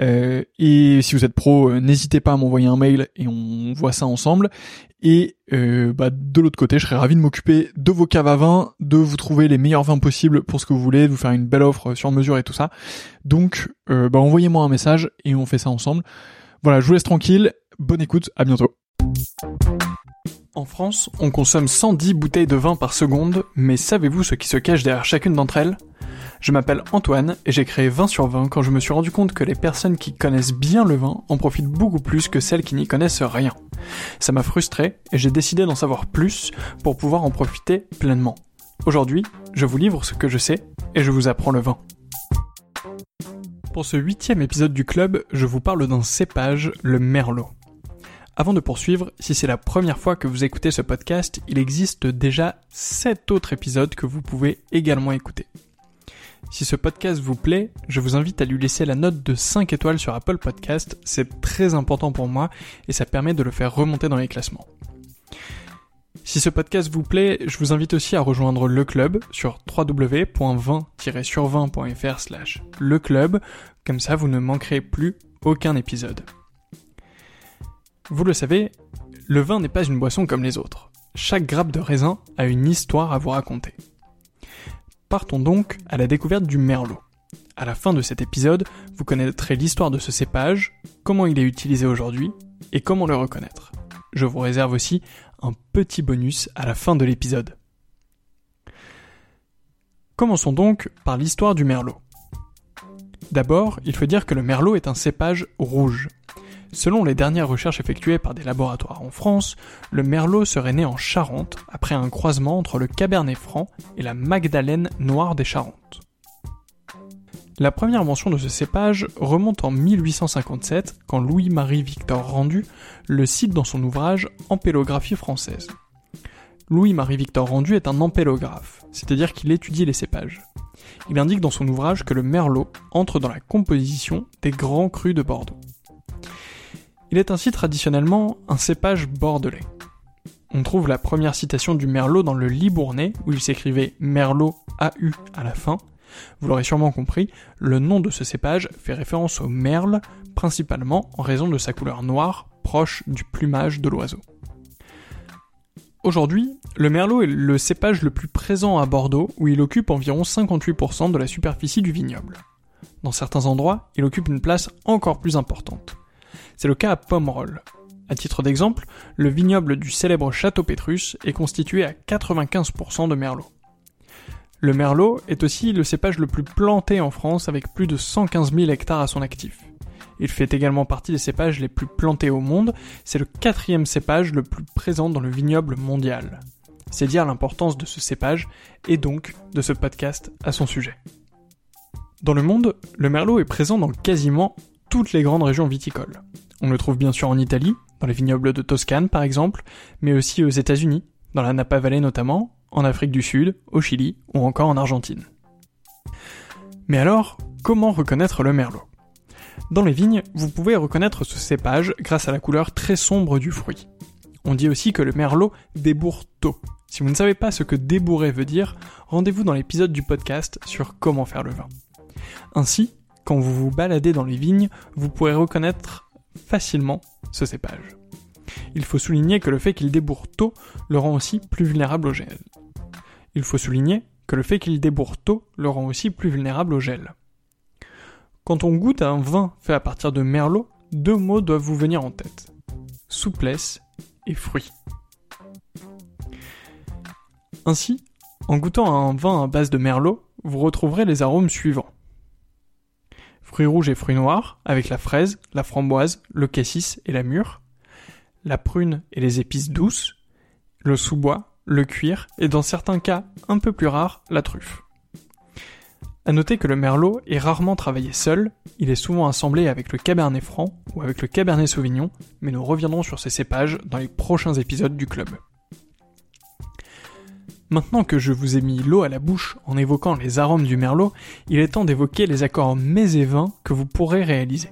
Euh, et si vous êtes pro, euh, n'hésitez pas à m'envoyer un mail et on voit ça ensemble. Et euh, bah, de l'autre côté, je serais ravi de m'occuper de vos caves à vin, de vous trouver les meilleurs vins possibles pour ce que vous voulez, de vous faire une belle offre sur mesure et tout ça. Donc, bah, envoyez-moi un message et on fait ça ensemble. Voilà, je vous laisse tranquille. Bonne écoute, à bientôt. En France, on consomme 110 bouteilles de vin par seconde, mais savez-vous ce qui se cache derrière chacune d'entre elles? Je m'appelle Antoine et j'ai créé 20 sur 20 quand je me suis rendu compte que les personnes qui connaissent bien le vin en profitent beaucoup plus que celles qui n'y connaissent rien. Ça m'a frustré et j'ai décidé d'en savoir plus pour pouvoir en profiter pleinement. Aujourd'hui, je vous livre ce que je sais et je vous apprends le vin. Pour ce huitième épisode du club, je vous parle d'un cépage, le merlot. Avant de poursuivre, si c'est la première fois que vous écoutez ce podcast, il existe déjà 7 autres épisodes que vous pouvez également écouter. Si ce podcast vous plaît, je vous invite à lui laisser la note de 5 étoiles sur Apple Podcast, c'est très important pour moi et ça permet de le faire remonter dans les classements. Si ce podcast vous plaît, je vous invite aussi à rejoindre le club sur www.20-sur20.fr slash le club, comme ça vous ne manquerez plus aucun épisode. Vous le savez, le vin n'est pas une boisson comme les autres. Chaque grappe de raisin a une histoire à vous raconter. Partons donc à la découverte du merlot. À la fin de cet épisode, vous connaîtrez l'histoire de ce cépage, comment il est utilisé aujourd'hui et comment le reconnaître. Je vous réserve aussi un petit bonus à la fin de l'épisode. Commençons donc par l'histoire du merlot. D'abord, il faut dire que le merlot est un cépage rouge. Selon les dernières recherches effectuées par des laboratoires en France, le merlot serait né en Charente après un croisement entre le cabernet franc et la magdalène noire des Charentes. La première mention de ce cépage remonte en 1857 quand Louis-Marie Victor Rendu le cite dans son ouvrage Ampélographie française. Louis-Marie Victor Rendu est un ampélographe, c'est-à-dire qu'il étudie les cépages. Il indique dans son ouvrage que le merlot entre dans la composition des grands crus de Bordeaux. Il est ainsi traditionnellement un cépage bordelais. On trouve la première citation du merlot dans le Libournais, où il s'écrivait merlot AU à la fin. Vous l'aurez sûrement compris, le nom de ce cépage fait référence au merle, principalement en raison de sa couleur noire, proche du plumage de l'oiseau. Aujourd'hui, le merlot est le cépage le plus présent à Bordeaux, où il occupe environ 58% de la superficie du vignoble. Dans certains endroits, il occupe une place encore plus importante. C'est le cas à Pomerol. À titre d'exemple, le vignoble du célèbre Château Pétrus est constitué à 95% de merlot. Le merlot est aussi le cépage le plus planté en France avec plus de 115 000 hectares à son actif. Il fait également partie des cépages les plus plantés au monde, c'est le quatrième cépage le plus présent dans le vignoble mondial. C'est dire l'importance de ce cépage et donc de ce podcast à son sujet. Dans le monde, le merlot est présent dans quasiment toutes les grandes régions viticoles. On le trouve bien sûr en Italie, dans les vignobles de Toscane par exemple, mais aussi aux États-Unis, dans la Napa Valley notamment, en Afrique du Sud, au Chili ou encore en Argentine. Mais alors, comment reconnaître le merlot? Dans les vignes, vous pouvez reconnaître ce cépage grâce à la couleur très sombre du fruit. On dit aussi que le merlot débourre tôt. Si vous ne savez pas ce que débourrer veut dire, rendez-vous dans l'épisode du podcast sur comment faire le vin. Ainsi, quand vous vous baladez dans les vignes, vous pourrez reconnaître facilement ce cépage. Il faut souligner que le fait qu'il débourre tôt le rend aussi plus vulnérable au gel. Il faut souligner que le fait qu'il débourre tôt le rend aussi plus vulnérable au gel. Quand on goûte un vin fait à partir de merlot, deux mots doivent vous venir en tête. Souplesse et fruit. Ainsi, en goûtant à un vin à base de merlot, vous retrouverez les arômes suivants. Fruits rouges et fruits noirs, avec la fraise, la framboise, le cassis et la mûre, la prune et les épices douces, le sous-bois, le cuir et dans certains cas un peu plus rares, la truffe. À noter que le merlot est rarement travaillé seul, il est souvent assemblé avec le cabernet franc ou avec le cabernet sauvignon, mais nous reviendrons sur ces cépages dans les prochains épisodes du club. Maintenant que je vous ai mis l'eau à la bouche en évoquant les arômes du merlot, il est temps d'évoquer les accords mets et vins que vous pourrez réaliser.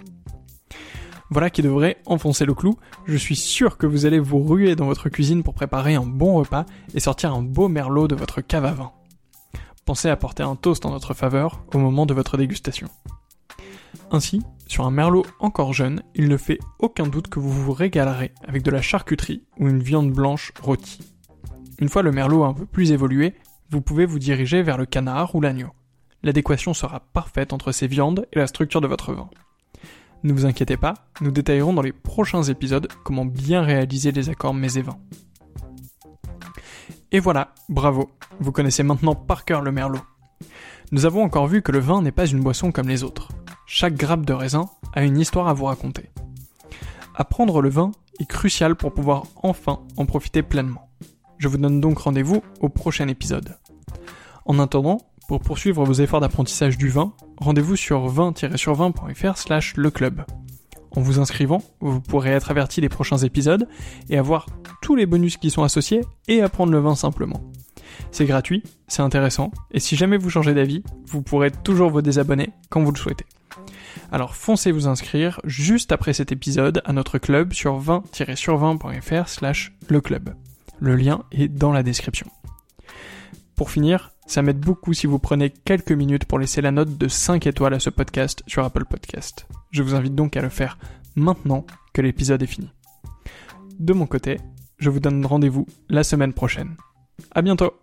Voilà qui devrait enfoncer le clou. Je suis sûr que vous allez vous ruer dans votre cuisine pour préparer un bon repas et sortir un beau merlot de votre cave à vin pensez à porter un toast en notre faveur au moment de votre dégustation. Ainsi, sur un merlot encore jeune, il ne fait aucun doute que vous vous régalerez avec de la charcuterie ou une viande blanche rôtie. Une fois le merlot un peu plus évolué, vous pouvez vous diriger vers le canard ou l'agneau. L'adéquation sera parfaite entre ces viandes et la structure de votre vin. Ne vous inquiétez pas, nous détaillerons dans les prochains épisodes comment bien réaliser les accords mets et. Et voilà, bravo, vous connaissez maintenant par cœur le merlot. Nous avons encore vu que le vin n'est pas une boisson comme les autres. Chaque grappe de raisin a une histoire à vous raconter. Apprendre le vin est crucial pour pouvoir enfin en profiter pleinement. Je vous donne donc rendez-vous au prochain épisode. En attendant, pour poursuivre vos efforts d'apprentissage du vin, rendez-vous sur 20-sur20.fr slash le club. En vous inscrivant, vous pourrez être averti des prochains épisodes et avoir tous les bonus qui sont associés et apprendre le vin simplement. C'est gratuit, c'est intéressant, et si jamais vous changez d'avis, vous pourrez toujours vous désabonner quand vous le souhaitez. Alors foncez vous inscrire juste après cet épisode à notre club sur 20-sur20.fr slash le club. Le lien est dans la description. Pour finir, ça m'aide beaucoup si vous prenez quelques minutes pour laisser la note de 5 étoiles à ce podcast sur Apple Podcast. Je vous invite donc à le faire maintenant que l'épisode est fini. De mon côté, je vous donne rendez-vous la semaine prochaine. À bientôt!